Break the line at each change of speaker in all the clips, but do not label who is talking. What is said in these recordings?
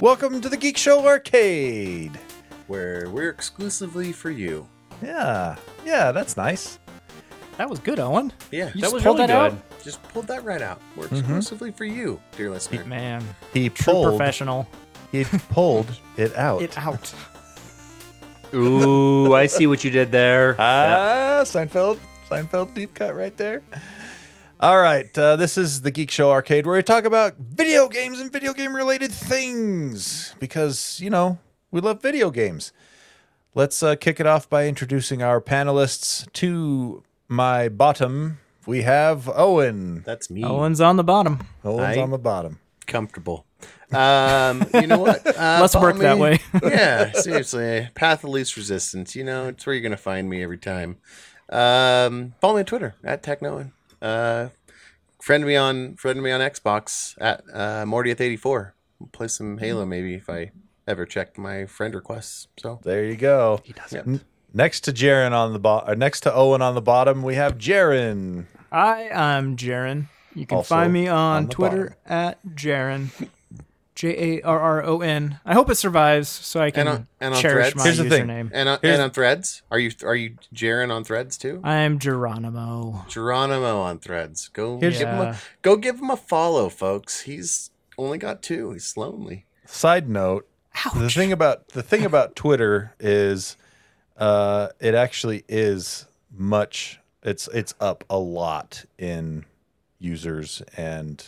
Welcome to the Geek Show Arcade.
where we're exclusively for you.
Yeah, yeah, that's nice.
That was good, Owen.
Yeah,
You
That
just
was
pulled
really
that
good.
out?
just pulled that right out. We're
Mm-hmm.
exclusively for you, dear listener.
Man,
He
true
pulled.
professional.
He pulled it out.
It out.
Ooh, I see what you did there.
Ah, Seinfeld, Seinfeld deep cut right there. All right, uh, this is the Geek Show Arcade, where we talk about video games and video game related things because you know we love video games. Let's uh, kick it off by introducing our panelists. To my bottom, we have Owen.
That's me.
Owen's on the bottom.
Owen's
Hi.
on the bottom.
comfortable. Um, you know what? Uh,
Let's
follow
work that way.
yeah, seriously. Path of least resistance. You know, it's where you're gonna find me every time. Um, follow me on Twitter at TechNoan. Uh, friend me on friend me on Xbox at uh, Mortieth84. Play some Halo maybe if I ever check my friend requests. So
There you go.
He does
Yep.
Next to Jarron on the bottom, next to Owen on the bottom, we have Jarron.
Hi, I am Jarron. You can
Also
find me on,
on the
Twitter at Jarron. J A R R O N. I hope it survives so I can
And on- and on
cherish
Threads?
my
Here's the thing.
username.
and on,
Here's-
and on Threads, are you are you Jarron on Threads too?
I am Geronimo.
Geronimo on Threads. Go
Here's-
give him
Yeah.
a go give him a follow, folks. He's only got two. He's lonely.
Side note: the thing about the thing about Twitter is, uh, it actually is much. It's it's up a lot in users and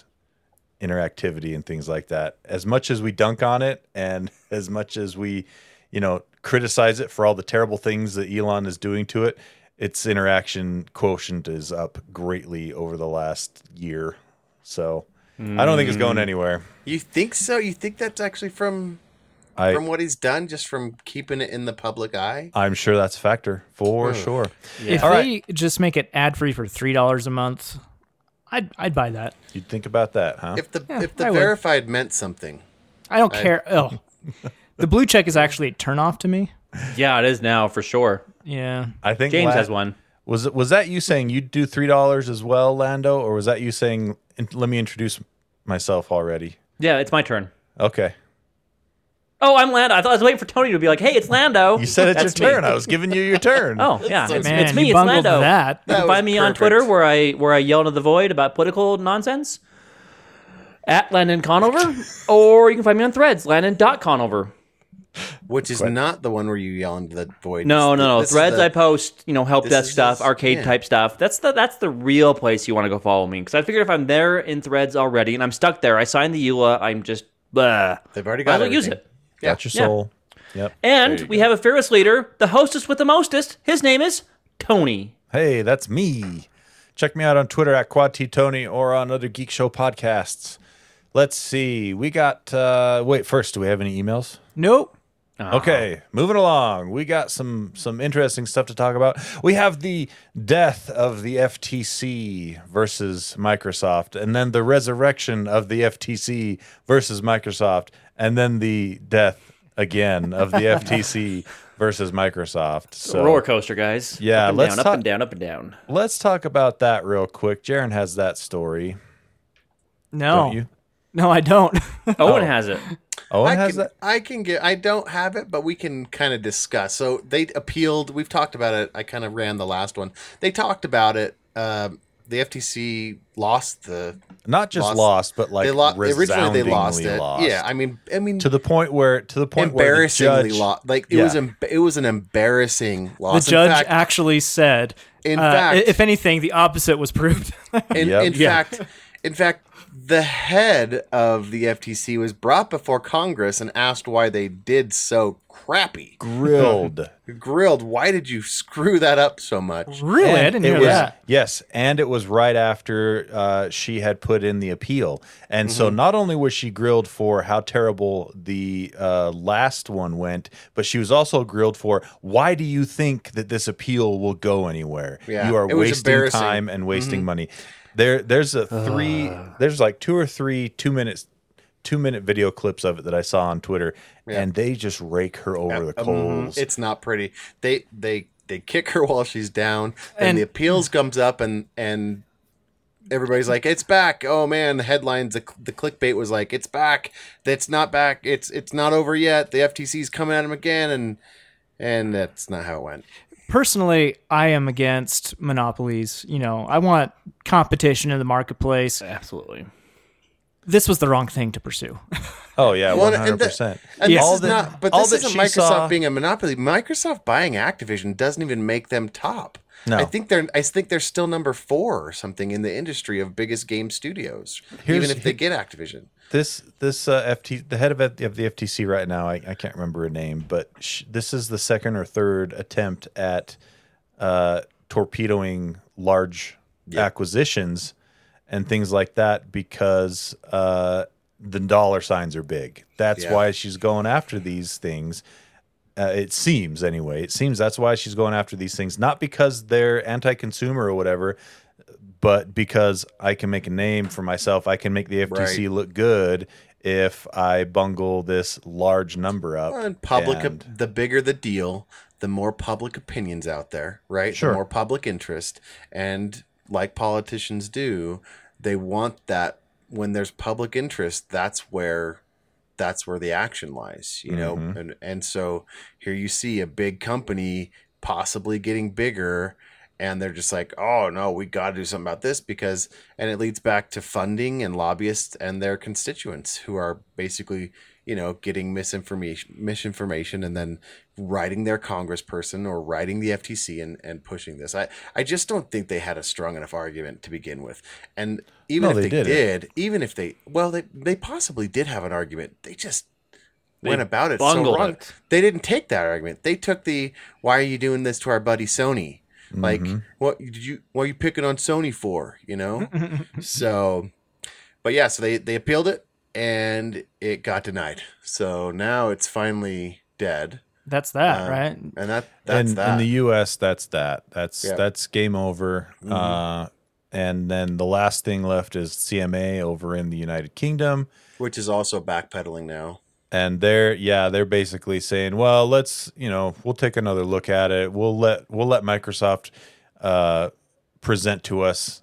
interactivity and things like that. As much as we dunk on it, and as much as we, you know, criticize it for all the terrible things that Elon is doing to it, its interaction quotient is up greatly over the last year. So I don't think it's going mm. anywhere.
You think so? You think that's actually from
I
from what he's done, just from keeping it in the public eye?
I'm sure that's a factor for
Ugh.
sure.
If
All
they just make it ad free for three dollars a month, I'd I'd buy that.
You'd think about that, huh?
If the
Yeah,
if the
I would.
verified meant something,
I don't
I-
care. Oh, the blue check is actually a turn off to me.
Yeah, it is now for sure.
Yeah.
I think
James
la-
has one.
Was was that you saying you'd do three dollars as well, Lando, or was that you saying let me introduce myself already?
Yeah, it's my turn.
Okay,
Oh, I'm Lando. I thought I was waiting for Tony to be like, "Hey, it's Lando."
you said it's
That's
your
me.
turn. I was giving you your turn.
Oh yeah, it's,
Man,
it's me.
you
It's
bungled
Lando.
that.
You can
That
find
was
me on
perfect.
Twitter where I where I yell into the void about political nonsense at Landon Conover, or you can find me on Threads, Landon.conover.
which is not the one where you yell into the void.
No, no, no.
this is
Threads
the-
I post, you know, help
this
desk
is
stuff,
this-
arcade
yeah.
type stuff. That's the that's the real place you want to go follow me because I figured if I'm there in Threads already and I'm stuck there, I signed the EULA, I'm just blah.
They've already
Might I don't use
everything.
it.
Got your
Yeah.
soul. Yep.
And we
go.
have a fearless leader, the hostess with the mostest. His name is Tony.
Hey, that's me. Check me out on Twitter at Quad T Tony or on other Geek Show podcasts. Let's see. We got. uh Wait, first, do we have any emails?
Nope.
Okay, moving along. We got some some interesting stuff to talk about. We have the death of the FTC versus Microsoft, and then the resurrection of the FTC versus Microsoft, and then the death again of the FTC versus Microsoft. So
roller coaster, guys.
Yeah,
up and
let's
down,
talk-
up and down, up and down.
let's talk about that real quick. Jarron has that story.
No.
Don't you?
No, I don't.
Owen has it.
Owen
I
has
can,
that.
I can get. I don't have it, but we can kind of discuss. So they appealed. We've talked about it. I kind of ran the last one. They talked about it. Um, the FTC lost the.
Not just
lost-
lost, but like
they lost. Originally, they lost
resoundingly
it.
lost.
Yeah, I mean, I mean,
to the point where to the point where the
embarrassingly
judge,
lost. Like it
Yeah.
was. Em- it was an embarrassing loss.
the
judge fact,
actually said,
in
uh,
fact,
if anything, the opposite was proved.
In,
Yep.
in
Yeah.
fact, in fact, the head of the FTC was brought before Congress and asked why they did so crappy.
grilled.
Grilled, why did you screw that up so much?
really? I
And
didn't
it
hear
was,
that.
Yes, and it was right after uh, she had put in the appeal, and so not only was she grilled for how terrible the uh, last one went, but she was also grilled for why do you think that this appeal will go anywhere?
Yeah,
you are wasting time and wasting money. There, there's a three. there's like two or three two minutes. Two minute video clips of it that I saw on Twitter, and they just rake her over the
Mhm.
coals.
It's not pretty. They they they kick her while she's down. Then
And-
the appeals comes up and and everybody's like, "It's back!" Oh man, the headlines, the, the clickbait was like, "It's back." That's not back. It's it's not over yet. The FTC's coming at him again, and and that's not how it went.
Personally, I am against monopolies. You know, I want competition in the marketplace.
Absolutely.
This was the wrong thing to pursue.
Oh yeah,
Well, and
hundred
that-
percent.
And this
All
is
that-
not, but
all
this
that
isn't Microsoft
saw-
being a monopoly. Microsoft buying Activision doesn't even make them top.
No.
I think they're I think they're still number four or something in the industry of biggest game studios,
Here's-
even if they get Activision.
This this uh, FT the head of, of the FTC right now. I, I can't remember her name, but sh- this is the second or third attempt at uh, torpedoing large acquisitions and things like that because uh, the dollar signs are big. That's
Yeah.
why she's going after these things. Uh, it seems anyway. It seems that's why she's going after these things, not because they're anti-consumer or whatever, but because I can make a name for myself. I can make the FTC
Right.
look good if I bungle this large number up.
And public,
and-
the bigger the deal, the more public opinions out there, right?
Sure.
The more public interest, and like politicians do, they want that when there's public interest. That's where, that's where the action lies, you know.
Mhm.
And and so here you see a big company possibly getting bigger. And they're just like, oh no, we got to do something about this because, and it leads back to funding and lobbyists and their constituents who are basically you know, getting misinformation, misinformation, and then writing their congressperson or writing the FTC and, and pushing this. I, I just don't think they had a strong enough argument to begin with. And even
No,
if
they
they,
didn't.
even if they, well, they, they possibly did have an argument. They just went about it so wrong.
it.
They didn't take that argument. They took the, why are you doing this to our buddy Sony? Like,
Mm-hmm.
what did you, what are you picking on Sony for? You know? so, but yeah, so they, they appealed it and it got denied. So now it's finally dead.
That's that,
Uh,
right?
And that that's
in,
that.
in the U.S., that's that. That's
Yeah.
that's game over.
Mm-hmm.
Uh, and then the last thing left is CMA over in the United Kingdom,
which is also backpedaling now.
and they're yeah they're basically saying, well, let's you know we'll take another look at it. We'll let we'll let Microsoft uh, present to us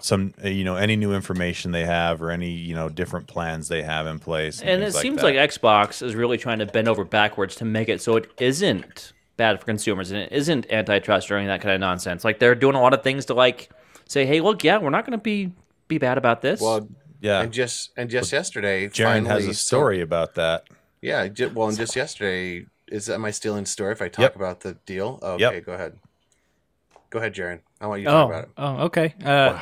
some uh, you know any new information they have or any you know different plans they have in place.
And it
things
seems
that.
like Xbox is really trying to bend over backwards to make it so it isn't bad for consumers and it isn't antitrust or any of that kind of nonsense. Like they're doing a lot of things to like say, hey, look, yeah, we're not going to be be bad about this.
Well,
yeah.
and just and just yesterday,
Jarron has
finally,
a
so-
story about that.
yeah, ju- well, and just yesterday, is am I still in story if I talk
Yep.
about the deal? Okay,
Yep.
go ahead. Go ahead, Jarron. I want you to talk
Oh,
about it.
oh, okay. Uh,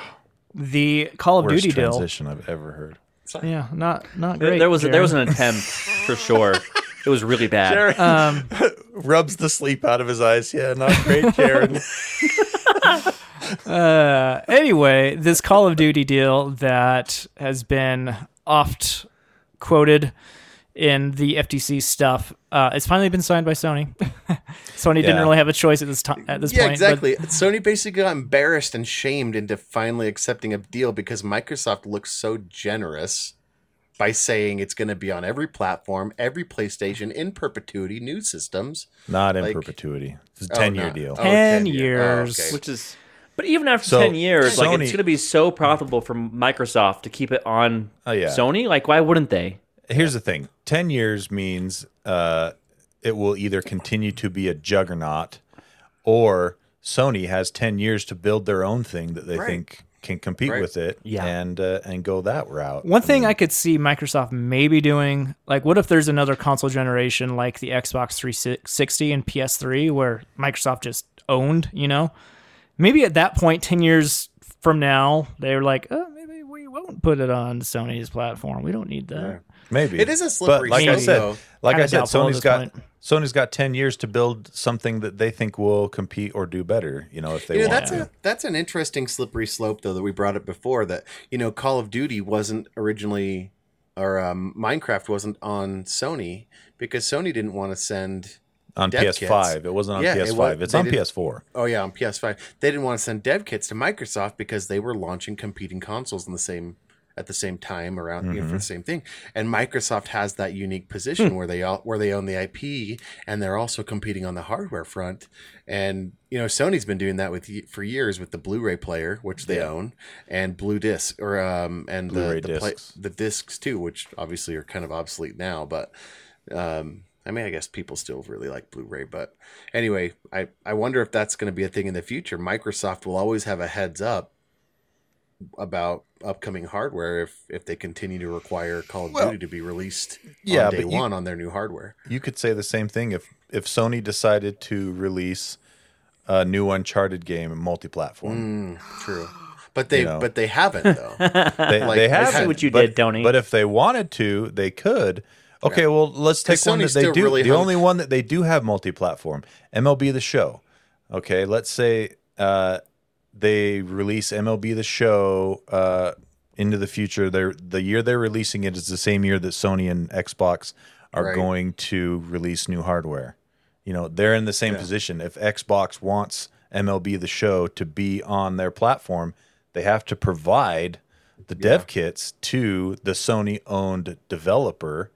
The Call of
Worst
Duty deal.
transition I've ever heard.
Yeah, not not great.
there was there was an attempt for sure. It was really bad.
um,
rubs the sleep out of his eyes. Yeah, not great, Karen.
uh, anyway, this Call of Duty deal that has been oft quoted in the FTC stuff, uh, it's finally been signed by Sony. Sony didn't really have a choice at this time. At this
Yeah,
point,
exactly. Sony basically got embarrassed and shamed into finally accepting a deal because Microsoft looks so generous by saying it's going to be on every platform, every PlayStation in perpetuity, new systems.
Not in
Like-
perpetuity. It's a
Oh,
10 year
no.
deal.
Oh,
10
year. Oh,
years.
okay.
which is but even after
So,
10 years like it's going to be so profitable for microsoft to keep it on
Oh, yeah.
sony like why wouldn't they
Here's the thing 10 years means uh, it will either continue to be a juggernaut or Sony has 10 years to build their own thing that they
Right.
think can compete
Right.
with it
Yeah.
and uh, and go that route.
One thing I could see Microsoft maybe doing, like, what if there's another console generation like the Xbox 360 and PS3 where Microsoft just owned, you know? Maybe at that point, 10 years from now, they're like, oh, maybe we won't put it on Sony's platform. We don't need that.
Maybe
It is a slippery
But like I said,
though.
like I said, Sony's got
point.
Sony's got 10 years to build something that they think will compete or do better, you know, if they
You know,
want
that's
to.
a that's an interesting slippery slope though that we brought up before that you know Call of Duty wasn't originally or um, Minecraft wasn't on Sony because Sony didn't want to send
on
dev
PS5.
kits.
It wasn't on
Yeah,
PS5.
wa-
it's on PS4.
oh yeah on PS5 they didn't want to send dev kits to Microsoft because they were launching competing consoles in the same at the same time around you know, for the same thing. And Microsoft has that unique position where they all where they own the IP and they're also competing on the hardware front. And you know, Sony's been doing that with for years with the Blu-ray player, which they own, and Blue Disc or um and
Blu-ray
the the, play,
discs.
the discs too, which obviously are kind of obsolete now, but um I mean, I guess people still really like Blu-ray, but anyway, I, I wonder if that's going to be a thing in the future. Microsoft will always have a heads up about upcoming hardware if if they continue to require Call of
Well,
Duty to be released
yeah,
on day
you-
one on their new hardware.
You could say the same thing if if Sony decided to release a new Uncharted game multi-platform.
Mm, true, but they
You know.
but they haven't though.
They,
Like,
they
I
have
see
what you
but,
did, Tony.
But if they wanted to, they could. Okay, well, let's take one that they do.
really
the
hung-
only one that they do have multi-platform, MLB The Show. Okay, let's say uh, they release MLB The Show uh, into the future. They're the year they're releasing it is the same year that Sony and Xbox are
Right.
going to release new hardware. You know, they're in the same
Yeah.
position. If Xbox wants MLB The Show to be on their platform, they have to provide the dev kits to the Sony owned developer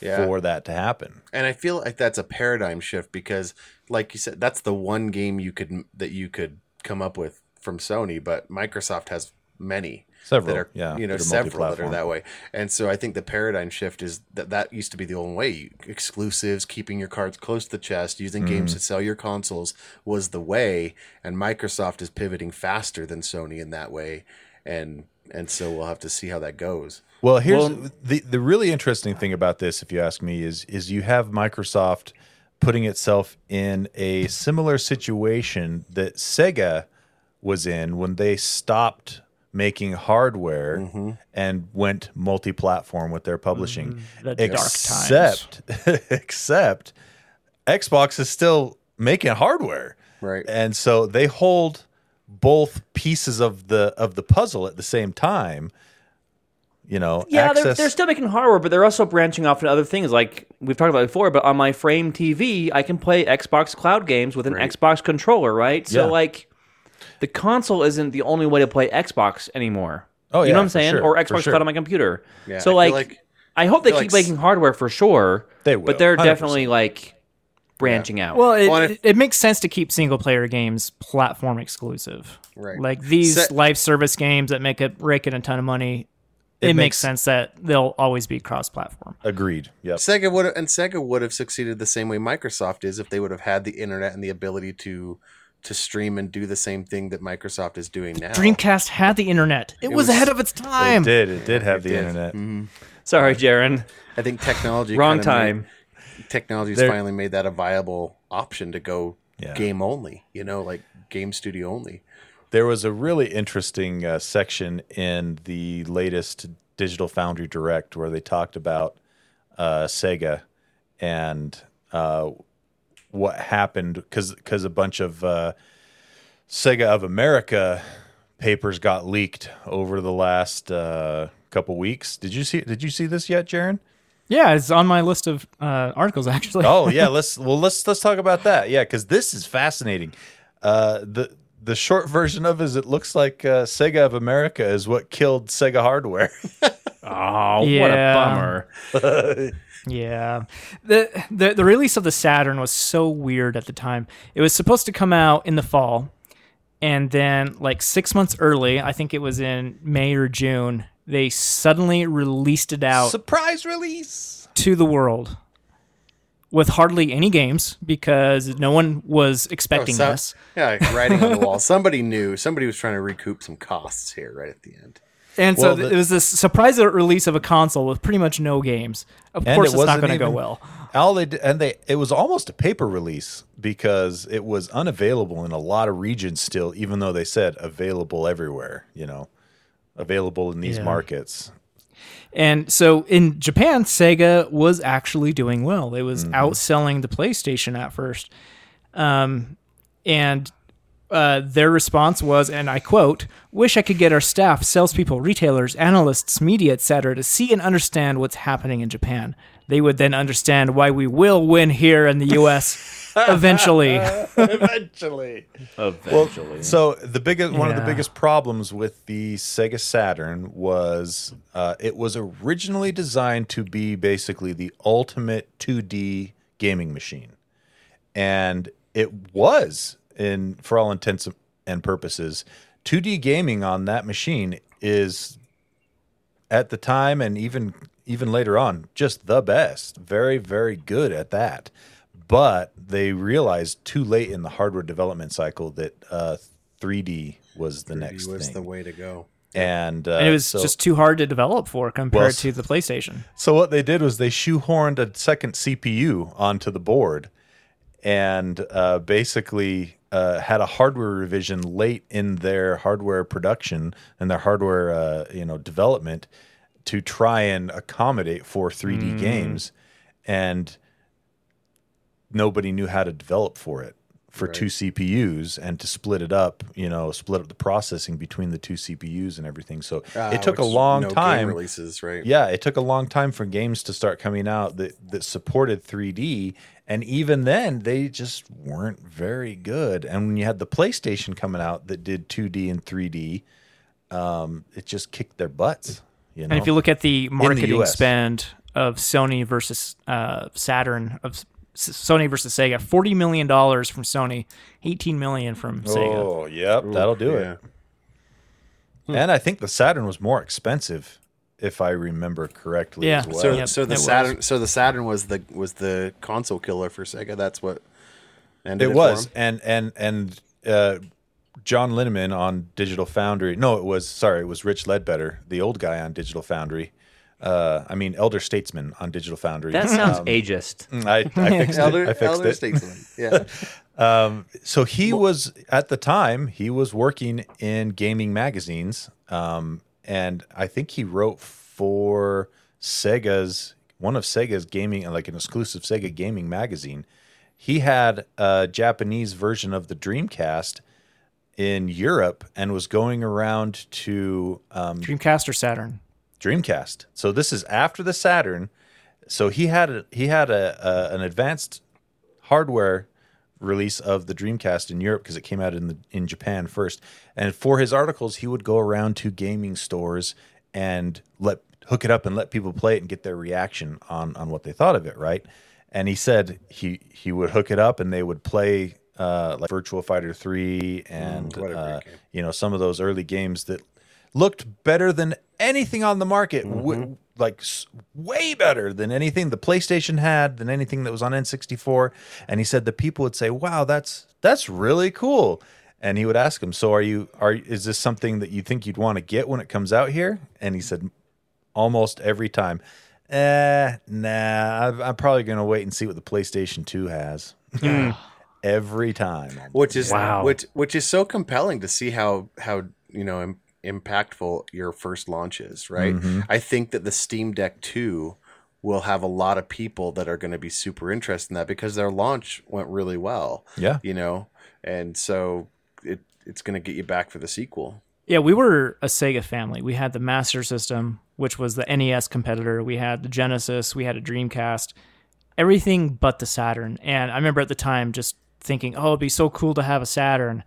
Yeah.
for that to happen.
and I feel like that's a paradigm shift because, like you said, that's the one game you could that you could come up with from Sony, but Microsoft has many.
Several,
that are
yeah,
you know several that are that way and so i think the paradigm shift is that that used to be the only way You- exclusives keeping your cards close to the chest using games
Mm.
to sell your consoles was the way and microsoft is pivoting faster than sony in that way and and so we'll have to see how that goes
Well, here's
Well-
the the really interesting thing about this, if you ask me, is is you have Microsoft putting itself in a similar situation that Sega was in when they stopped making hardware
Mm-hmm.
and went multi-platform with their publishing.
The dark times.
except except Xbox is still making hardware.
right
And so they hold both pieces of the of the puzzle at the same time. You know,
Yeah, they're, they're still making hardware, but they're also branching off into other things. Like we've talked about before, but on my Frame TV, I can play Xbox Cloud games with an
Right.
Xbox controller, right? So
Yeah.
like, the console isn't the only way to play Xbox anymore.
Oh, yeah, you
know what I'm saying?
sure,
Or Xbox
sure.
Cloud on my computer.
Yeah,
so
I
like,
like-
I hope they keep
like s-
making hardware for sure.
They will,
but they're
100%.
definitely like branching out.
Well, it,
Well, if-
it makes sense to keep single player games platform exclusive.
Right.
Like these
Se-
live service games that make it raking a ton of money, it,
It
makes,
makes-
sense that they'll always be cross platform.
agreed. Yeah.
Sega would and Sega would have succeeded the same way Microsoft is if they would have had the internet and the ability to to stream and do the same thing that Microsoft is doing now.
Dreamcast had the internet. It, was,
was-
ahead of its time.
It did. It did have
It
the
did.
internet.
Mhm.
Sorry, Jarron.
I think technology
Wrong
kinda made-
time.
technology's
There-
finally made that a viable option to go
Yeah.
game only. You know, like game studio only.
There was a really interesting uh, section in the latest Digital Foundry Direct where they talked about uh, Sega and uh, what happened because because a bunch of uh, Sega of America papers got leaked over the last uh, couple weeks. Did you see? Did you see this yet, Jarron?
Yeah, it's on my list of uh, articles actually.
oh yeah, let's well let's let's talk about that. Yeah, because this is fascinating. Uh, the the short version of it is it looks like uh, Sega of America is what killed Sega hardware.
Oh, what a bummer.
Yeah. The, the the release of the Saturn was so weird at the time. It was supposed to come out in the fall and then like 6 months early, I think it was in May or June, they suddenly released it out
Surprise release.
to the world with hardly any games because no one was expecting
Oh, so-
this.
Yeah, like writing on the wall. Somebody knew. Somebody was trying to recoup some costs here right at the end.
And
Well,
so th-
the-
it was this surprise release of a console with pretty much no games. Of course,
it
it's not going to go well.
All they did, and they it was almost a paper release because it was unavailable in a lot of regions still, even though they said available everywhere. You know, available in these
Yeah.
markets.
And so in Japan, Sega was actually doing well. It was outselling the PlayStation at first. Um, and uh, their response was, and I quote, "Wish I could get our staff, salespeople, retailers, analysts, media, etc., to see and understand what's happening in Japan. they would then understand why we will win here in the U.S. eventually.
Eventually.
Eventually.
So the biggest one of the biggest problems with the Sega Saturn was uh, it was originally designed to be basically the ultimate 2D gaming machine, and it was in for all intents and purposes 2D gaming on that machine is at the time and even even later on just the best very very good at that but they realized too late in the hardware development cycle that uh, 3D was the next
was
thing
the way to go.
and, uh,
and it was
so,
just too hard to develop for compared
Well,
to the PlayStation.
so what they did was they shoehorned a second CPU onto the board, and uh, basically uh, had a hardware revision late in their hardware production and their hardware, uh, you know, development to try and accommodate for 3D games, and nobody knew how to develop for it for two CPUs and to split it up, you know, split up the processing between the two CPUs and everything. So
Ah,
it took a long
no game
time
releases, right?
yeah, it took a long time for games to start coming out that that supported 3D, and even then they just weren't very good. And when you had the PlayStation coming out that did 2D and 3D, um, it just kicked their butts. You know,
And if you look at the marketing
US.
spend of Sony versus uh, Saturn of S- Sony versus Sega, forty million dollars from Sony, eighteen million from Sega.
oh, yep, that'll do
yeah.
it. And I think the Saturn was more expensive, if I remember correctly.
Yeah.
as well.
So,
Yep,
so the
it was.
Saturn, so the Saturn was the was the console killer for Sega. That's what ended
it
for
was
him?
and and and uh john linneman on digital foundry no it was sorry it was rich leadbetter the old guy on digital foundry uh i mean elder statesman on digital foundry
that sounds
Um,
ageist.
I, I fixed
Elder,
it i fixed
elder
it
statesman. Yeah.
um so he was at the time he was working in gaming magazines um and i think he wrote for sega's one of sega's gaming like an exclusive sega gaming magazine he had a Japanese version of the Dreamcast in Europe and was going around to um,
Dreamcast or Saturn?
Dreamcast. So this is after the Saturn. So he had a, he had a, a an advanced hardware release of the Dreamcast in Europe because it came out in the in Japan first. And for his articles, he would go around to gaming stores and let hook it up and let people play it and get their reaction on on what they thought of it, right? And he said he he would hook it up and they would play uh, like Virtual Fighter Three and
Mm, what a great
uh, you know some of those early games that looked better than anything on the market,
Mm-hmm.
w- like s- way better than anything the PlayStation had, than anything that was on N64. And he said the people would say, "Wow, that's that's really cool." And he would ask him, "So are you are is this something that you think you'd want to get when it comes out here?" And he said, almost every time, "Eh, nah, I'm, I'm probably gonna wait and see what the PlayStation 2 has." every time.
which is
Wow.
which which is so compelling to see how how you know Im- impactful your first launch is right
Mm-hmm.
i think that the steam deck 2 will have a lot of people that are going to be super interested in that because their launch went really well
Yeah.
you know and so it it's going to get you back for the sequel
Yeah, we were a Sega family. We had the Master System, which was the NES competitor. We had the Genesis. We had a Dreamcast. Everything but the Saturn. And I remember at the time just thinking, "Oh, it'd be so cool to have a Saturn,"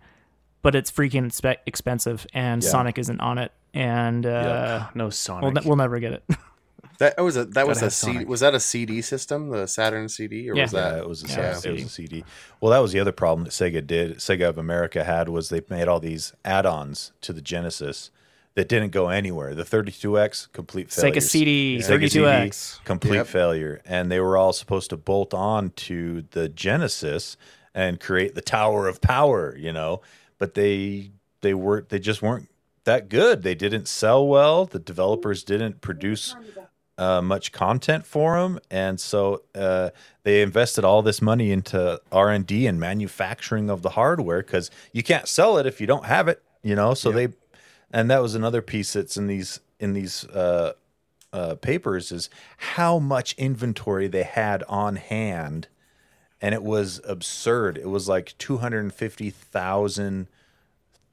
but it's freaking expe- expensive, and
Yeah.
Sonic isn't on it, and uh,
No Sonic.
we'll, ne- we'll never get it.
that was a that was
Gotta
a CD, was that a CD system the Saturn CD or
Yeah.
was that
Yeah, it was a,
Yeah,
CD. it was a CD. Well, that was the other problem that Sega did. Sega of America had was they made all these add-ons to the Genesis that didn't go anywhere. The 32X complete failure.
Sega CD,
Sega
32X.
complete
Yep.
failure, and they were all supposed to bolt on to the Genesis and create the Tower of Power, you know, but they they weren't they just weren't that good. They didn't sell well. The developers didn't produce uh, much content for them, and so uh, they invested all this money into R and D and manufacturing of the hardware because you can't sell it if you don't have it, you know. So they, and that was another piece that's in these in these uh, uh, papers is how much inventory they had on hand, and it was absurd. It was like two hundred and fifty thousand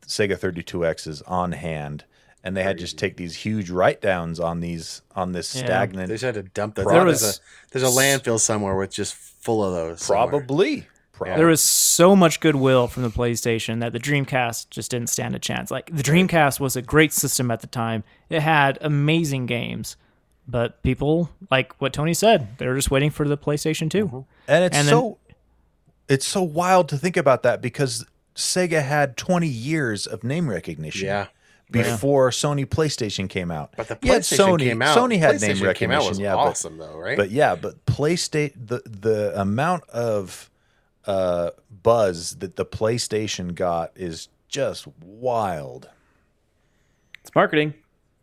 Sega 32Xs on hand. and they had just take these huge write downs on these on this
Yeah.
stagnant.
They just had to dump that.
There
There
was-
was a, there's a landfill somewhere with just full of those. somewhere.
probably, probably.
There was so much goodwill from the PlayStation that the Dreamcast just didn't stand a chance. Like the Dreamcast was a great system at the time. It had amazing games, but people, like what Tony said, they're just waiting for the PlayStation 2.
And it's
And then-
so it's so wild to think about that because Sega had 20 years of name recognition.
Yeah.
Before Sony PlayStation came out.
But the
You had
PlayStation
Sony,
came out.
Sony had
PlayStation
name
came
recognition.
out was
yeah,
awesome though, right?
but, but yeah, but PlayStation the the amount of uh, buzz that the PlayStation got is just wild.
It's marketing.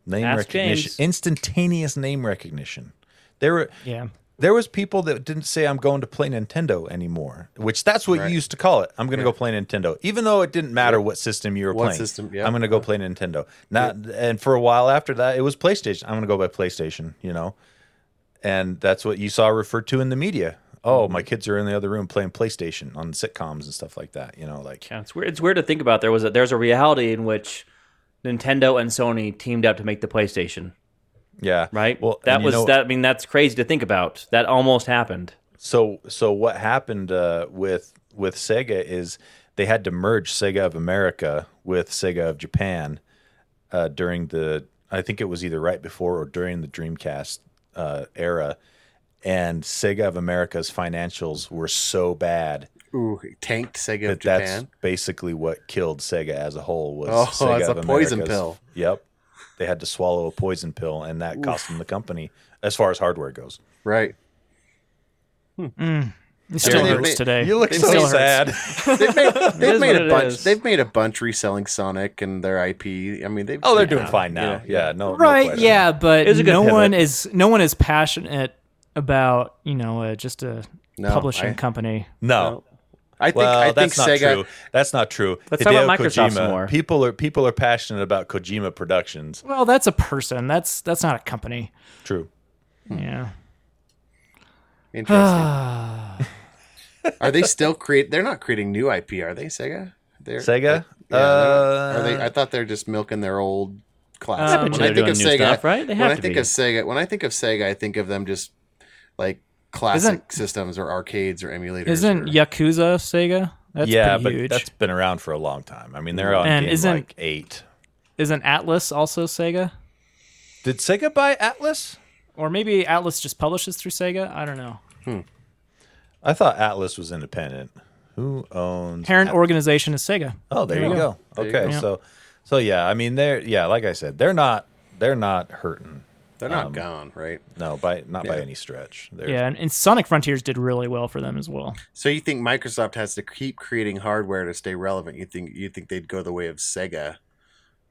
Name
Ask
recognition,
James.
instantaneous name recognition. There were
Yeah.
there was people that didn't say I'm going to play Nintendo anymore, which that's what
Right.
you used to call it. I'm going to go play Nintendo, even though it didn't matter what system you were
What
playing.
system, yeah.
I'm going to go play Nintendo. Not and for a while after that, it was PlayStation. I'm going to go by PlayStation. You know, and that's what you saw referred to in the media. Oh,
Mm-hmm.
my kids are in the other room playing PlayStation on sitcoms and stuff like that. You know, like
Yeah, it's weird. It's weird to think about. There was a, there's a reality in which Nintendo and Sony teamed up to make the PlayStation.
yeah,
Right.
Well,
that was
know-
that. I mean, that's crazy to think about. That almost happened.
So so what happened uh, with with Sega is they had to merge Sega of America with Sega of Japan uh, during the I think it was either right before or during the Dreamcast uh, era, and Sega of America's financials were so bad
Ooh, tanked Sega
that
of
that's
Japan.
basically what killed Sega as a whole was
Oh,
Sega
it's a
of
poison pill.
Yep, they had to swallow a poison pill, and that cost them the company as far as hardware goes.
Right.
It still
they
hurts
made-
today.
You look
They
so
still
sad.
They've made, they've made a bunch.
is.
They've made a bunch reselling Sonic and their IP. I mean, they've
Oh, they're
yeah,
doing fine now.
yeah.
Yeah, no, no
right
question.
yeah but
was a good
no
pivot.
one is no one is passionate about you know uh, just a
No,
publishing
I-
company
No.
I think.
Well,
I think
that's not
Sega.
true. That's not true.
Let's talk about
Hideo
Microsoft some
Kojima,
more.
People are people are passionate about Kojima Productions.
well that's a person that's that's not a company
True.
yeah
Interesting. are they still create? They're not creating new IP, are they? Sega. They're,
Sega?
Yeah, they're not- are they?
Uh,
I thought they're just milking their old classic.
I
when I
they're
think
doing
of
new
Sega,
stuff, right? They
when
have
I think
be.
of Sega, when I think of Sega, I think of them just like classic systems or arcades or emulators.
isn't
or,
Yakuza Sega that's
yeah,
pretty
but
huge
that's been around for a long time. I mean, they're on
And
game
isn't-
like eight.
isn't Atlus also Sega
Did Sega buy Atlus?
or maybe Atlus just publishes through Sega I don't know hmm.
I thought Atlus was independent. Who owns?
parent organization is Sega
Oh, there,
There
you
you
go.
There you
Okay,
go.
so so yeah, I mean, they're yeah, like I said, they're not they're not hurting.
They're not um, gone, right?
No, by not by any stretch. They're,
yeah and, and Sonic Frontiers did really well for them as well
So you think Microsoft has to keep creating hardware to stay relevant? You think you think they'd go the way of Sega,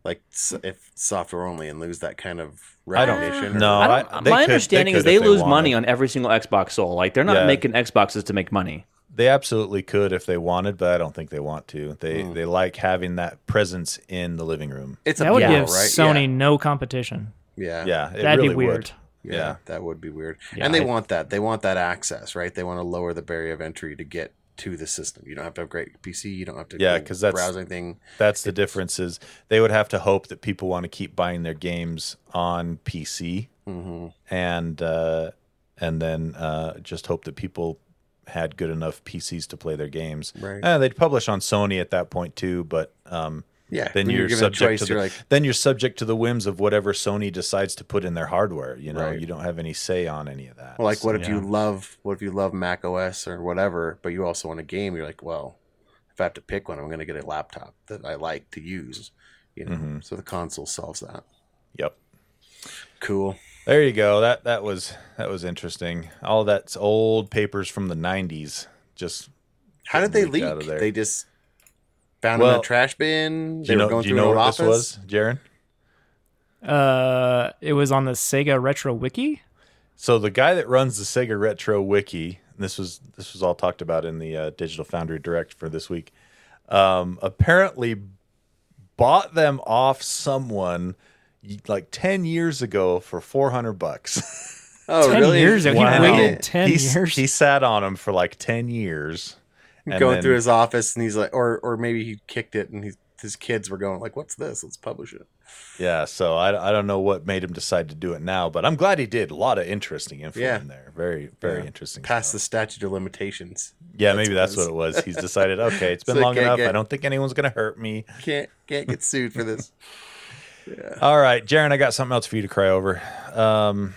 like mm. if software only, and lose that kind of recognition?
no,
I
I- uh, they
my
could-
understanding
could
is they
they
lose
wanted.
money on every single Xbox sold. Like they're not
Yeah.
making Xboxes to make money.
They absolutely could if they wanted, but I don't think they want to. They
Hmm.
they like having that presence in the living room.
it's a
that would give
right?
Sony no competition
Yeah, yeah,
Yeah, it
that'd
really
be weird
would.
yeah,
Yeah.
that would be weird.
Yeah,
and they
I-
want that. They want that access, right? They want to lower the barrier of entry to get to the system. You don't have to upgrade your PC. You don't have to
Yeah,
go
'cause that's-
browse anything.
That's the difference. Is they would have to hope that people want to keep buying their games on PC,
hmm
and uh, and then uh, just hope that people had good enough PCs to play their games.
Right.
Uh, they'd publish on Sony at that point too, but um,
Yeah,
then you're,
given a
subject
choice,
to the,
you're like,
then you're subject to the whims of whatever Sony decides to put in their hardware. You know,
Right.
you don't have any say on any of that.
well, like what if you love what if you love Mac OS or whatever, but you also want a game? You're like, well, if I have to pick one, I'm going to get a laptop that I like to use. You know,
Mhm.
so the console solves that.
Yep.
Cool.
There you go. That that was that was interesting. All that's old papers from the '90s. Just
How did they
leaked
leak?
out of there.
They just found in
Well,
a trash bin.
do
They
you
were
know?
going
Do you
through
know what
office.
this was, Jarron?
uh it was on the Sega Retro Wiki
So the guy that runs the Sega Retro Wiki, and this was this was all talked about in the uh, Digital Foundry Direct for this week. Um, apparently, bought them off someone like ten years ago for four hundred bucks.
Oh,
10
really?
years ago.
Wow.
He waited 10
He s-
years.
He sat on them for like ten years. And
going
then-
through his office, and he's like, or or maybe he kicked it, and he, his kids were going like, "What's this? Let's publish it."
Yeah, so I, I don't know what made him decide to do it now, but I'm glad he did. A lot of interesting info
Yeah.
in there. Very, very
Yeah.
interesting.
Past the statute of limitations.
yeah, maybe that's
what
what it was. He's decided, okay, it's been
So
long enough.
get-
I don't think anyone's going to hurt me.
Can't can't get sued for this.
All right, Jarron, I got something else for you to cry over. Um,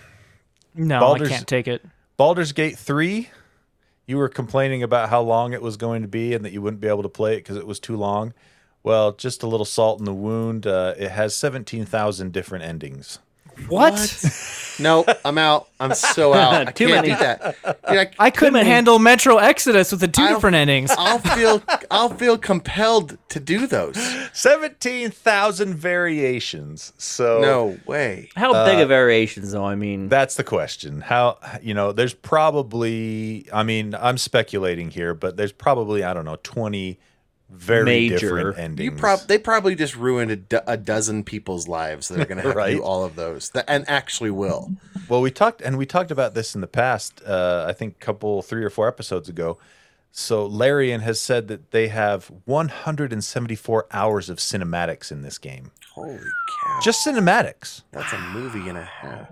No,
Baldur's-
I can't take it.
Baldur's Gate 3, you were complaining about how long it was going to be and that you wouldn't be able to play it because it was too long. Well, just a little salt in the wound. Uh, it has 17,000 different endings.
What?
No, I'm out. I'm so out. I
Too
can't
many.
do that. Dude, I,
I couldn't
many-
handle Metro Exodus with the two
I don't-
different endings.
I'll feel I'll feel compelled to do those.
17,000 variations. So
No way.
How uh, big of variations, though? I mean,
That's the question. How you know? There's probably. I mean, I'm speculating here, but there's probably I don't know 20 very
Major.
different endings.
You prob they probably just ruined a, do- a dozen people's lives that are going to have to do all of those, that, and actually will.
well, we talked and we talked about this in the past. Uh, I think a couple, three or four episodes ago. So Larian has said that they have 174 hours of cinematics in this game.
Holy cow!
Just cinematics.
That's a movie and a half.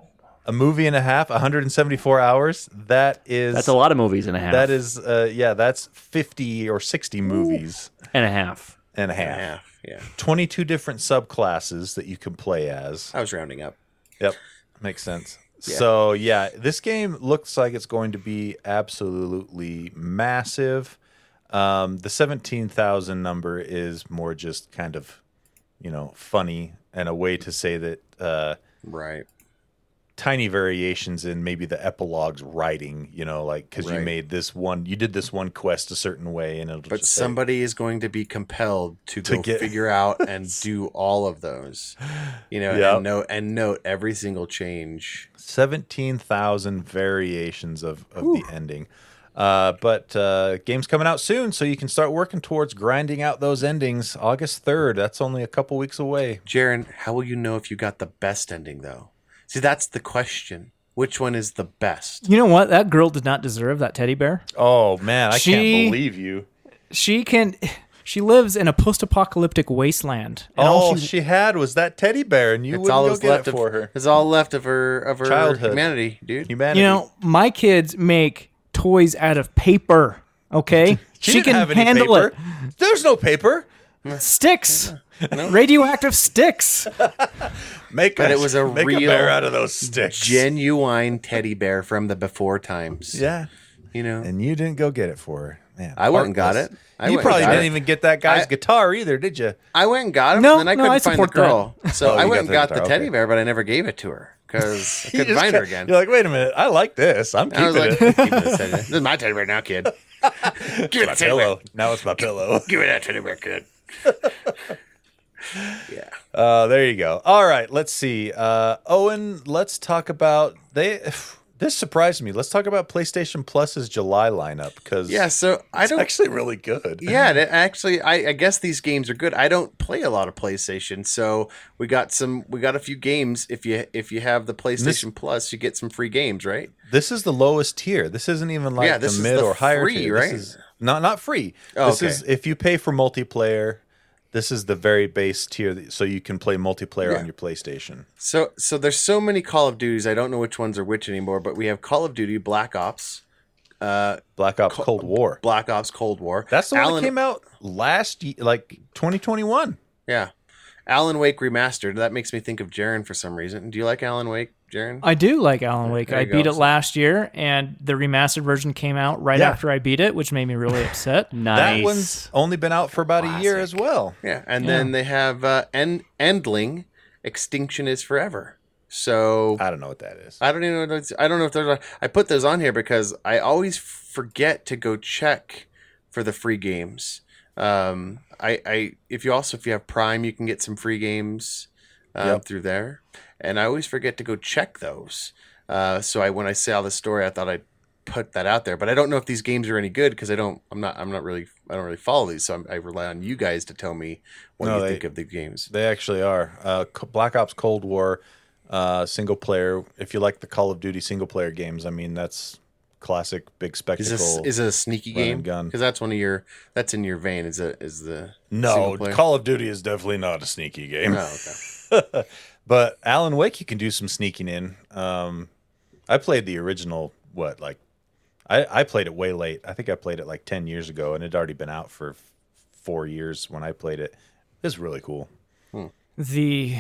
A movie and a half, 174 hours. That is
that's a lot of movies and a half.
That is, uh, yeah, that's 50 or 60 movies
and a half.
and a half.
half. Yeah,
22 different subclasses that you can play as.
I was rounding up.
Yep. Makes sense.
Yeah.
So, yeah, this game looks like it's going to be absolutely massive. Um, the 17,000 number is more just kind of, you know, funny and a way to say that uh,
Right.
Tiny variations in maybe the epilogue's writing, you know, like because you made this one, you did this one quest a certain way, and it'll
But
just say-
somebody is going to be compelled to,
To
go
get-
figure out and do all of those. You know,
Yep.
and note and note every single change.
17,000 variations of, of the ending. Uh, but uh, game's coming out soon, so you can start working towards grinding out those endings. August 3rd, that's only a couple weeks away.
Jarron, how will you know if you got the best ending though? See, that's the question. Which one is the best?
You know what? That girl did not deserve that teddy bear.
Oh, man, I
She-
can't believe you.
She can. She lives in a post-apocalyptic wasteland. and all
All she, had was that teddy bear, and you wouldn't
all
go get
left
it
of
for her.
It's all left of her of her
Childhood.
humanity, dude.
Humanity.
You know, my kids make toys out of paper. Okay,
she,
she,
didn't
can
have any
handle
paper. There's no paper.
it. Sticks, radioactive sticks.
Make
But
a,
it was a
make
real
a bear out of those sticks.
Genuine teddy bear from the before times.
yeah,
You know,
and you didn't go get it for her. Man,
I went and got it. I
you probably didn't
it.
even get that guy's
I-
guitar either, did you?
I went and got him,
No,
and then I
no,
couldn't
I
find the
support that.
girl. So
Oh,
I went
got
and got the
guitar,
teddy
okay.
bear, but I never gave it to her because I couldn't
just
find her again.
You're like, wait a minute, I like this. I'm
I was
keeping
like,
it.
"Keep this, teddy bear. this is my teddy bear now, kid. Give me
my
that teddy bear.
pillow. Now it's my pillow.
Give me that teddy bear, kid. Yeah.
Uh, there you go. All right, let's see. Uh, Owen, let's talk about they. This surprised me. Let's talk about PlayStation Plus's July lineup because
Yeah. So I
it's
don't.
actually really good.
Yeah, it- actually, I, I guess these games are good. I don't play a lot of PlayStation, so we got some. We got a few games. If you if you have the PlayStation Plus, you get some free games, right?
This is the lowest tier. This isn't even like
Yeah,
the mid or higher
free,
tier.
right?
This is not not free.
Oh,
this
okay.
is if you pay for multiplayer. This is the very base tier, so you can play multiplayer
Yeah.
on your PlayStation.
So so there's so many Call of Duties. I don't know which ones are which anymore, but we have Call of Duty, Black Ops, uh,
Black Ops Cold War.
Black Ops Cold War.
That's the one that came out last, ye- like 2021.
Yeah, Alan Wake remastered. That makes me think of Jarron for some reason. Do you like Alan Wake, Jarron?
I do like Alan Wake.
There
I beat
go.
it last year, and the remastered version came out right
Yeah.
after I beat it, which made me really upset.
Nice.
That one's only been out for about a year as well.
Yeah, and then they have uh, End Endling, Extinction is Forever. So
I don't know what that is.
I don't even know. I don't know if there's. I put those on here because I always forget to go check for the free games. Um, I, I if you also if you have Prime, you can get some free games um,
Yep.
through there, and I always forget to go check those. Uh, so I when I saw the story, I thought I'd put that out there, but I don't know if these games are any good because I don't. I'm not. I'm not really. I don't really follow these, so I'm, I rely on you guys to tell me what
No,
you
they-
think of the games.
They actually are. Uh, Black Ops Cold War, uh, single player. If you like the Call of Duty single player games, I mean that's classic big spectacle.
Is this is it a sneaky game?
gun.
Because that's one of your that's in your vein. Is it is the
no. Call of Duty is definitely not a sneaky game.
Oh, okay.
but Alan Wake, you can do some sneaking in. Um, I played the original. What like? I I played it way late. I think I played it like ten years ago, and it had already been out for f- four years when I played it. It's really cool.
The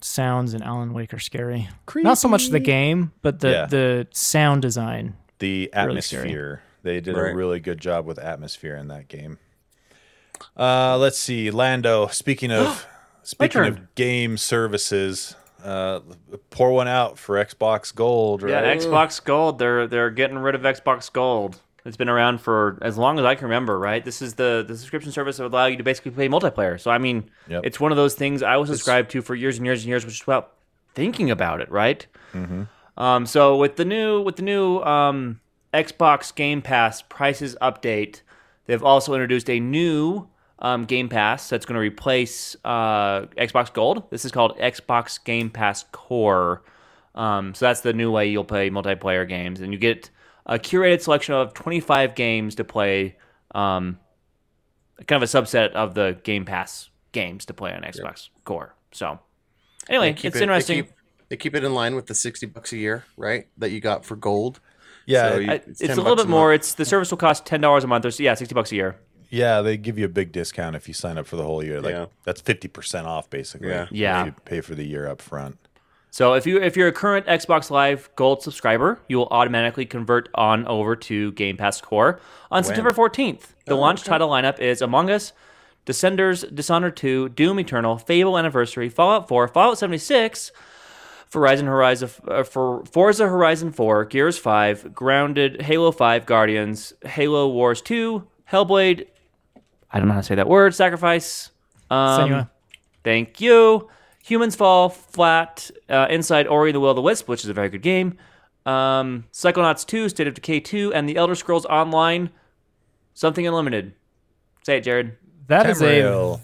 sounds in Alan Wake are scary. Not so much the game, but the
Yeah.
the sound design.
the
Really
atmosphere. they did
Right.
a really good job with atmosphere in that game. Uh, let's see, Lando. Speaking of speaking of game services, uh, pour one out for Xbox Gold. Right?
Yeah, Xbox Gold. They're they're getting rid of Xbox Gold. It's been around for as long as I can remember. Right. This is the the subscription service that would allow you to basically play multiplayer. So I mean,
Yep.
it's one of those things I was subscribed to for years and years and years, which is about thinking about it. Right. Um, so with the new with the new um, Xbox Game Pass prices update, they've also introduced a new um, Game Pass that's going to replace uh, Xbox Gold. This is called Xbox Game Pass Core. Um, so that's the new way you'll play multiplayer games, and you get a curated selection of 25 games to play. Um, kind of a subset of the Game Pass games to play on Xbox Core. So anyway, it's
it- they
interesting.
keep- They keep it in line with the sixty bucks a year, right? That you got for gold.
yeah,
So you- it's
it's, a little bit
a
more. It's the service will cost ten dollars a month, or so- yeah, sixty bucks a year.
Yeah. They give you a big discount if you sign up for the whole year. Like
Yeah.
that's fifty percent off, basically.
Yeah.
if
Yeah.
You pay for the year up front.
So if you if you're a current Xbox Live Gold subscriber, you will automatically convert on over to Game Pass Core on September 14th. The launch title lineup is Among Us, Descenders, Dishonored 2, Doom Eternal, Fable Anniversary, Fallout 4, Fallout 76, Horizon Horizon uh, for Forza Horizon 4, Gears 5, Grounded, Halo 5, Guardians, Halo Wars 2, Hellblade. I don't know how to say that word. Sacrifice. Um,
Senua.
Thank you. Humans Fall Flat, uh, Inside Ori and the Will of the Wisp, which is a very good game. Um, Psychonauts 2, State of Decay 2, and The Elder Scrolls Online, Something Unlimited. Say it, Jared.
That is a
Tamriel.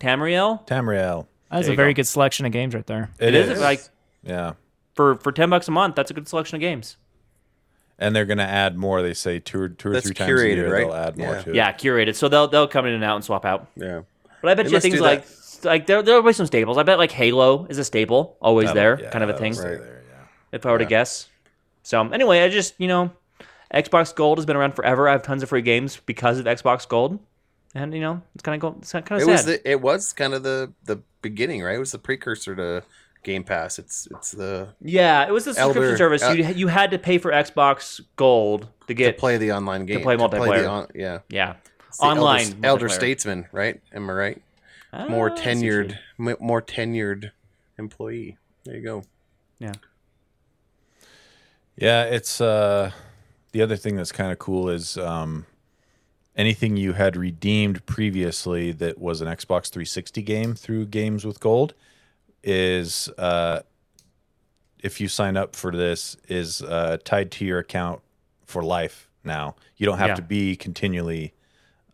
Tamriel?
Tamriel.
that is a very
go.
good selection of games right there.
It
is.
is.
Like,
yeah.
for, for 10 bucks a month, that's a good selection of games.
And they're gonna add more. They say two or two or
That's
three times a year
right?
they'll add more
Yeah.
to it.
Yeah, curated. So they'll they'll come in and out and swap out.
Yeah.
But I bet
They
you
must
things
do
like like there there'll be some staples. I bet like Halo is a staple, always
That'll-
there,
yeah,
kind of a
that'll
thing.
stay
Right.
there, yeah.
if I were to guess. So anyway, I just you know, Xbox Gold has been around forever. I have tons of free games because of Xbox Gold, and you know it's kind of go, it's kind of
It
sad.
was the it was kind of the the beginning, right? It was the precursor to Game Pass. It's it's the
yeah, it was the subscription
Elder-
service.
uh,
you you had to pay for Xbox Gold to
to
get
play the online game to
play
the
multiplayer.
on- yeah,
yeah
It's the
online
elder, elder statesman, right? Am I right?
Ah,
More
I see what you
tenured, m- more tenured employee. There you go.
Yeah.
Yeah, it's uh the other thing that's kind of cool is um anything you had redeemed previously that was an Xbox 360 game through Games with Gold is uh if you sign up for this is uh tied to your account for life now. You don't have
Yeah.
to be continually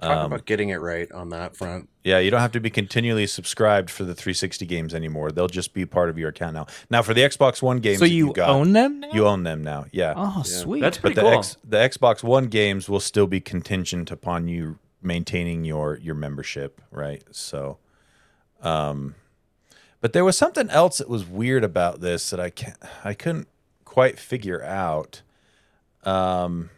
Talk
Um,
about getting it right on that front.
yeah, you don't have to be continually subscribed for the 360 games anymore. They'll just be part of your account now. Now for the Xbox One games
So
that
you,
got,
own them now?
you own them now. Yeah.
oh, sweet.
That's
but
pretty
the
cool.
X, the Xbox One games will still be contingent upon you maintaining your your membership, right? So, um, but there was something else that was weird about this that I can't I couldn't quite figure out. Um,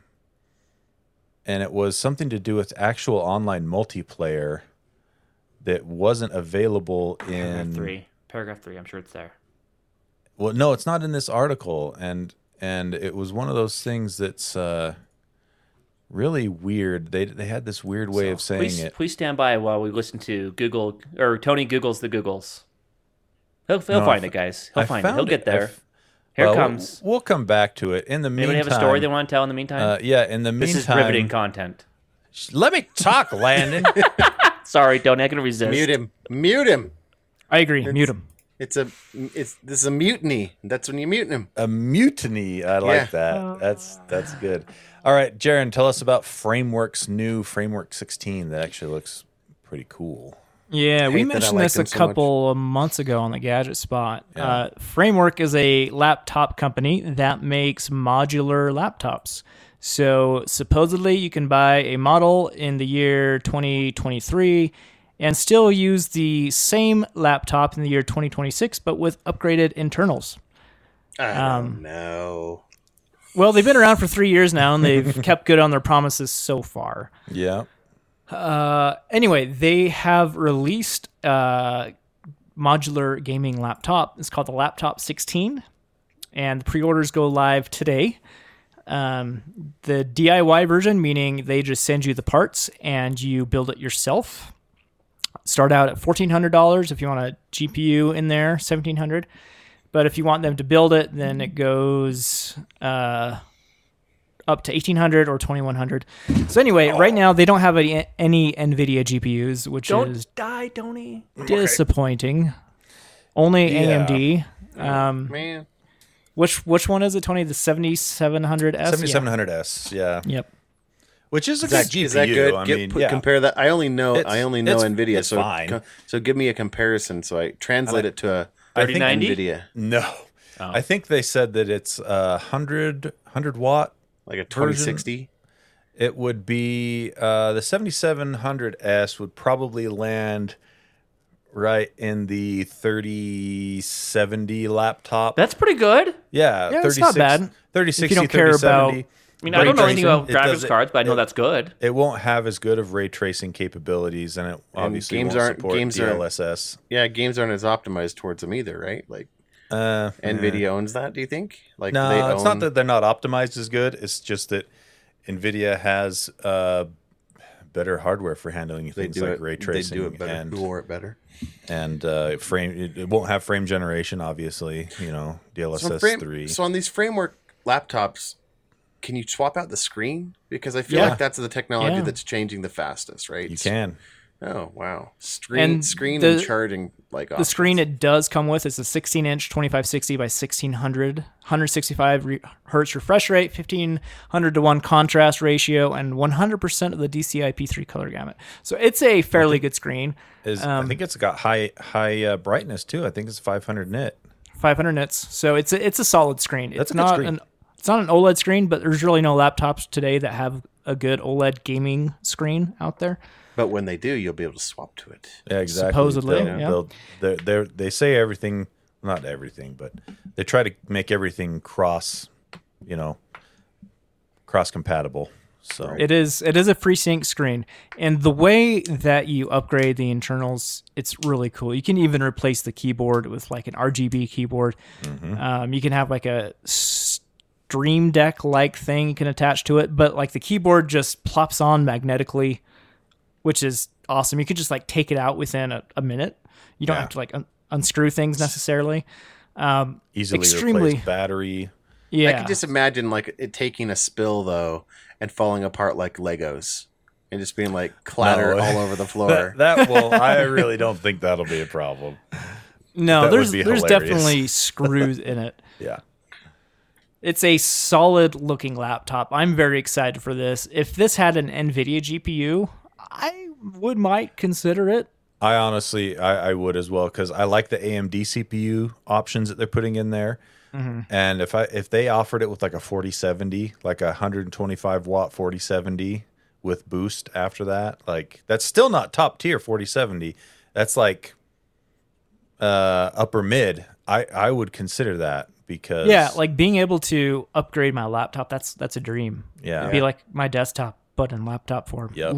and it was something to do with actual online multiplayer that wasn't available in Paragraph
three. Paragraph three. I'm sure it's there.
well, no, it's not in this article, and and it was one of those things that's uh, really weird. They they had this weird way of saying
Please,
it.
please stand by while we listen to Google or Tony Googles the Googles. He'll, he'll
No,
find it, guys. He'll
I
find it. He'll get there.
f-
Here
well,
comes.
We'll, we'll come back to it. In the meantime,
Anybody have a story they want to tell in the meantime?
uh, yeah, in the meantime, this
is riveting content.
Let me talk, Landon.
Sorry, Tony. I can resist.
Mute him. Mute him.
I agree. Mute him.
It's a it's this is a mutiny. That's when you mute him.
a mutiny. I like
Yeah.
that. That's that's good. All right, Jarron, tell us about Framework's new Framework 16 that actually looks pretty cool.
Yeah, we
hate that I
mentioned
like
this a
so much.
couple of months ago on the Gadget Spot.
Yeah.
Uh, Framework is a laptop company that makes modular laptops. So supposedly you can buy a model in the year 2023 and still use the same laptop in the year 2026, but with upgraded internals.
I
Um,
know.
Well, they've been around for three years now, and they've kept good on their promises so far.
Yeah.
Uh, anyway, they have released a modular gaming laptop. It's called the Laptop 16, and the pre-orders go live today. Um, the DIY version, meaning they just send you the parts and you build it yourself. Start out at fourteen hundred dollars if you want a GPU in there, seventeen hundred. But if you want them to build it, then it goes uh, up to 1800 or 2100. So anyway, right now they don't have any, any NVIDIA GPUs, which is
die, Tony.
disappointing. Only
Yeah.
AMD. Um,
Man,
which which one is it, Tony? The 7700S.
7700S. Yeah.
Yeah. Yep.
Which is a
is that,
good GPU.
is that good?
I
Get-
mean,
put-
yeah.
compare that. I only know
It's-
I only know
it's-
Nvidia,
it's
so
fine.
co- so give me a comparison. So I translate it to a
I think
3090?
Nvidia,
No. I think they said that it's a 100, 100 watt.
Like a twenty sixty.
It would be uh, the 7700S would probably land right in the 3070 laptop.
That's pretty good.
yeah,
Yeah, it's not bad.
3060,
If you don't care about-
I mean, I don't know anything about graphics cards, but I know
it-
that's good.
It won't have as good of ray tracing capabilities, and it obviously
games
won't
aren't-
support
games aren't-
DLSS.
Yeah, games aren't as optimized towards them either, right? Like
Uh,
Nvidia owns that. Do you think? Like
No,
they
it's not that they're not optimized as good. It's just that Nvidia has uh, better hardware for handling
they
things
do
like
it.
ray
They
tracing
do it better.
and
Who wore it better?
and uh, frame. It, it won't have frame generation, obviously. You know, DLSS
So, frame,
three.
so on these framework laptops, can you swap out the screen? Because I feel
Yeah.
like that's the technology
Yeah.
that's changing the fastest, right?
you can.
Oh wow, screen,
And
screen,
the-
and charging like
The screen it does come with is a 16 inch 2560 by 1600, 165 re- hertz refresh rate, 1500 to 1 contrast ratio, and 100% of the DCI-P3 color gamut. So it's a fairly good screen.
Is
Um,
I think it's got high high uh, brightness too. I think it's 500 nit.
500 nits. So it's a, it's a solid screen.
That's
it's
a good
not
screen.
an it's not an OLED screen, but there's really no laptops today that have a good OLED gaming screen out there.
But when they do, you'll be able to swap to it.
Yeah, exactly.
Supposedly,
They'll-
yeah.
they'll- they're, they're, they say everything, not everything, but they try to make everything cross, you know, cross compatible. So
It is it is a FreeSync screen, and the way that you upgrade the internals, it's really cool. You can even replace the keyboard with like an RGB keyboard.
Mm-hmm.
Um, you can have like a Stream Deck like thing you can attach to it, but like the keyboard just plops on magnetically, which is awesome. You could just like take it out within a, a minute. You don't
Yeah.
have to like un- unscrew things necessarily.
Um, easily
extremely-
replace battery.
Yeah,
I can just imagine like it taking a spill though and falling apart like Legos and just being like clatter
No.
all over the floor.
That, that will. I really don't think that'll be a problem.
no,
that
there's there's definitely screws in it.
Yeah.
It's a solid looking laptop. I'm very excited for this. If this had an NVIDIA GPU, I would might consider it.
I honestly, I, I would as well because I like the AMD CPU options that they're putting in there. And if I if they offered it with like a 4070, like a 125 watt 4070 with boost after that, like that's still not top tier 4070. That's like uh upper mid. I I would consider that because
Yeah, like being able to upgrade my laptop, that's that's a dream.
yeah.
It'd be like my desktop but in laptop form.
Yep.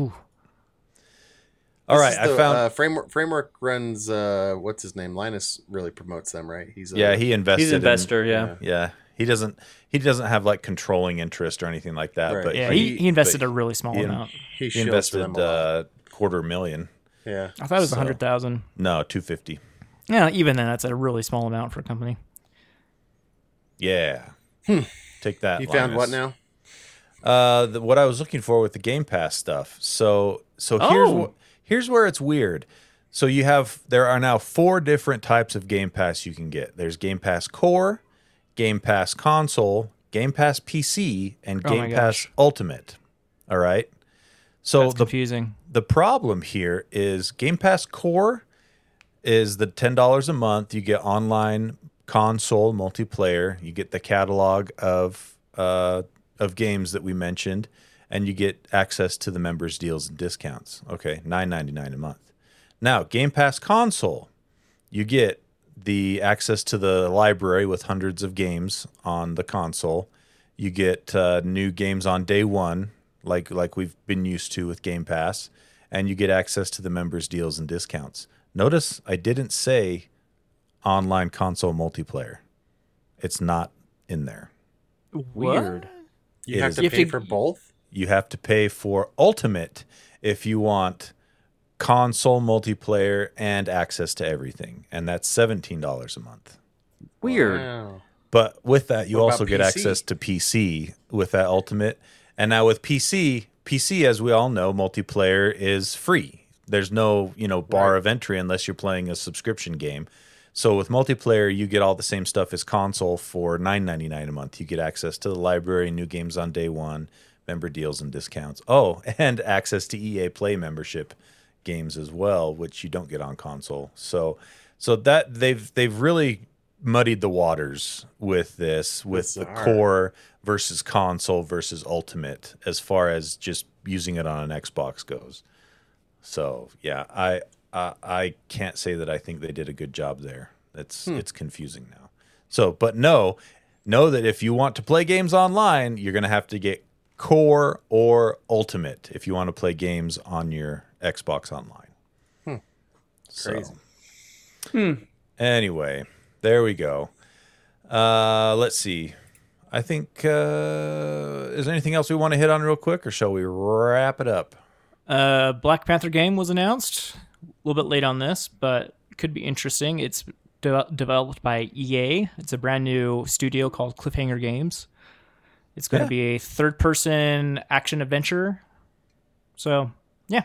Ooh.
All
This
right,
is
I found
uh, framework. Framework runs. Uh, what's his name? Linus really promotes them, right? He's a,
yeah, he invested
He's an
in-
investor, yeah.
Yeah, he doesn't. He doesn't have like controlling interest or anything like that.
Right.
But
Yeah, he, he invested a really small
he-
amount.
he,
he invested
a
uh, quarter million.
yeah,
I thought it was a
so-
hundred thousand.
No, two fifty.
Yeah, even then, that's a really small amount for a company.
Yeah. Take that.
you found what now?
Uh, the, what I was looking for with the Game Pass stuff. So so here's
Oh.
Here's where it's weird. So you have there are now four different types of Game Pass you can get. There's Game Pass Core, Game Pass Console, Game Pass PC, and
Oh
Game Pass. Ultimate. All right. So
That's
the
confusing.
the problem here is Game Pass Core is the ten dollars a month. You get online console multiplayer. You get the catalog of uh, of games that we mentioned, and you get access to the members' deals and discounts. Okay, nine ninety nine a month. Now, Game Pass console, you get the access to the library with hundreds of games on the console. You get uh, new games on day one, like like we've been used to with Game Pass, and you get access to the members' deals and discounts. Notice I didn't say online console multiplayer. It's not in there.
Weird.
You
It
have
is-
to
You have
pay
to-
for both.
You have to pay for Ultimate if you want console multiplayer and access to everything, and that's seventeen dollars a month.
Weird.
Wow.
But with that, you
What
also get
PC?
access to PC with that Ultimate. And now with PC, PC, as we all know, multiplayer is free. There's no, you know, bar
Right.
of entry unless you're playing a subscription game. So with multiplayer, you get all the same stuff as console for $9.99 a month. You get access to the library, new games on day one, member deals and discounts. Oh, and access to EA Play membership games as well, which you don't get on console. So, so that they've they've really muddied the waters with this, with the core versus console versus ultimate, as far as just using it on an Xbox goes. So yeah, I I, I can't say that I think they did a good job there. It's hmm. it's confusing now. So, but no, know that if you want to play games online, you're going to have to get core or ultimate if you want to play games on your Xbox online. So-
Crazy.
Anyway, there we go. Uh, let's see. I think uh, is there anything else we want to hit on real quick, or shall we wrap it up?
Uh, Black Panther game was announced. A little bit late on this, but could be interesting. It's de- developed by EA. It's a brand new studio called Cliffhanger Games. It's going to
Yeah.
be a third-person action adventure. So, yeah,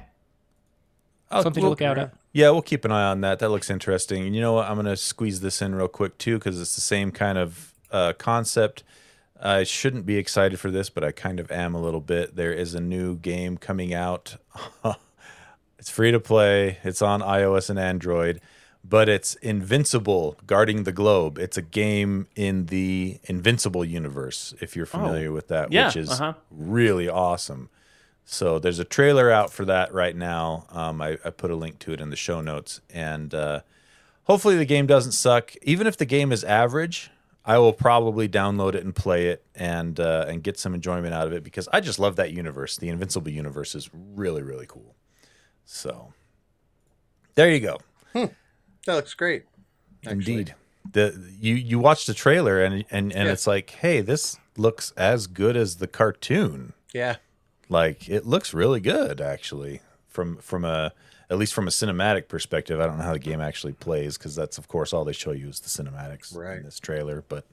Oh,
something
we'll-
to look out at.
Yeah, we'll keep an eye on that. That looks interesting. And you know what? I'm going to squeeze this in real quick too because it's the same kind of uh, concept. I shouldn't be excited for this, but I kind of am a little bit. There is a new game coming out. it's free to play. It's on iOS and Android, but it's Invincible: Guarding the Globe. It's a game in the Invincible universe. If you're familiar with that,
Yeah,
which is
uh-huh.
really awesome. So there's a trailer out for that right now. Um, I, I put a link to it in the show notes, and uh, hopefully the game doesn't suck. Even if the game is average, I will probably download it and play it and uh, and get some enjoyment out of it because I just love that universe. The Invincible universe is really really cool. So there you go.
That looks great. actually.
Indeed. The you you watch the trailer and and and
Yeah.
it's like, hey, this looks as good as the cartoon.
Yeah.
like it looks really good actually from from a at least from a cinematic perspective i don't know how the game actually plays because that's of course all they show you is the cinematics
Right.
in this trailer but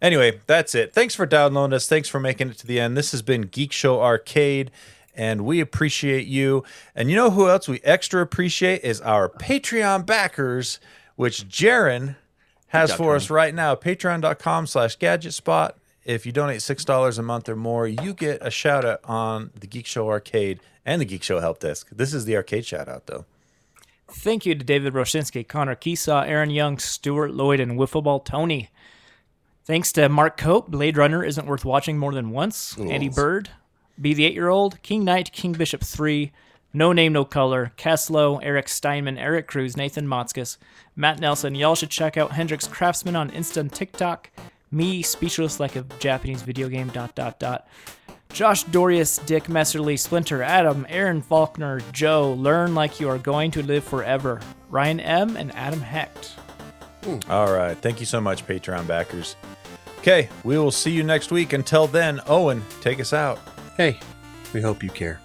anyway that's it thanks for downloading us thanks for making it to the end this has been geek show arcade and we appreciate you and you know who else we extra appreciate is our patreon backers which Jarron has for us right now patreon.com slash gadget spot if you donate six dollars a month or more, you get a shout out on the Geek Show Arcade and the Geek Show Help Desk. This is the arcade shout out though.
Thank you to David Roshinsky, Connor Keesaw, Aaron Young, Stuart Lloyd, and Wiffleball Tony. Thanks to Mark Cope, Blade Runner isn't worth watching more than once. Andy Bird, Be the Eight Year Old, King Knight, King Bishop 3, No Name, No Color, Caslow, Eric Steinman, Eric Cruz, Nathan Motzkus, Matt Nelson. Y'all should check out Hendrix Craftsman on Insta and TikTok. Me, speechless like a Japanese video game, dot, dot, dot. Josh Dorius, Dick Messerly, Splinter, Adam, Aaron Faulkner, Joe, Learn Like You Are Going to Live Forever, Ryan M., and Adam Hecht. Hmm.
All right. Thank you so much, Patreon backers. Okay, we will see you next week. Until then, Owen, take us out.
Hey, we hope you care.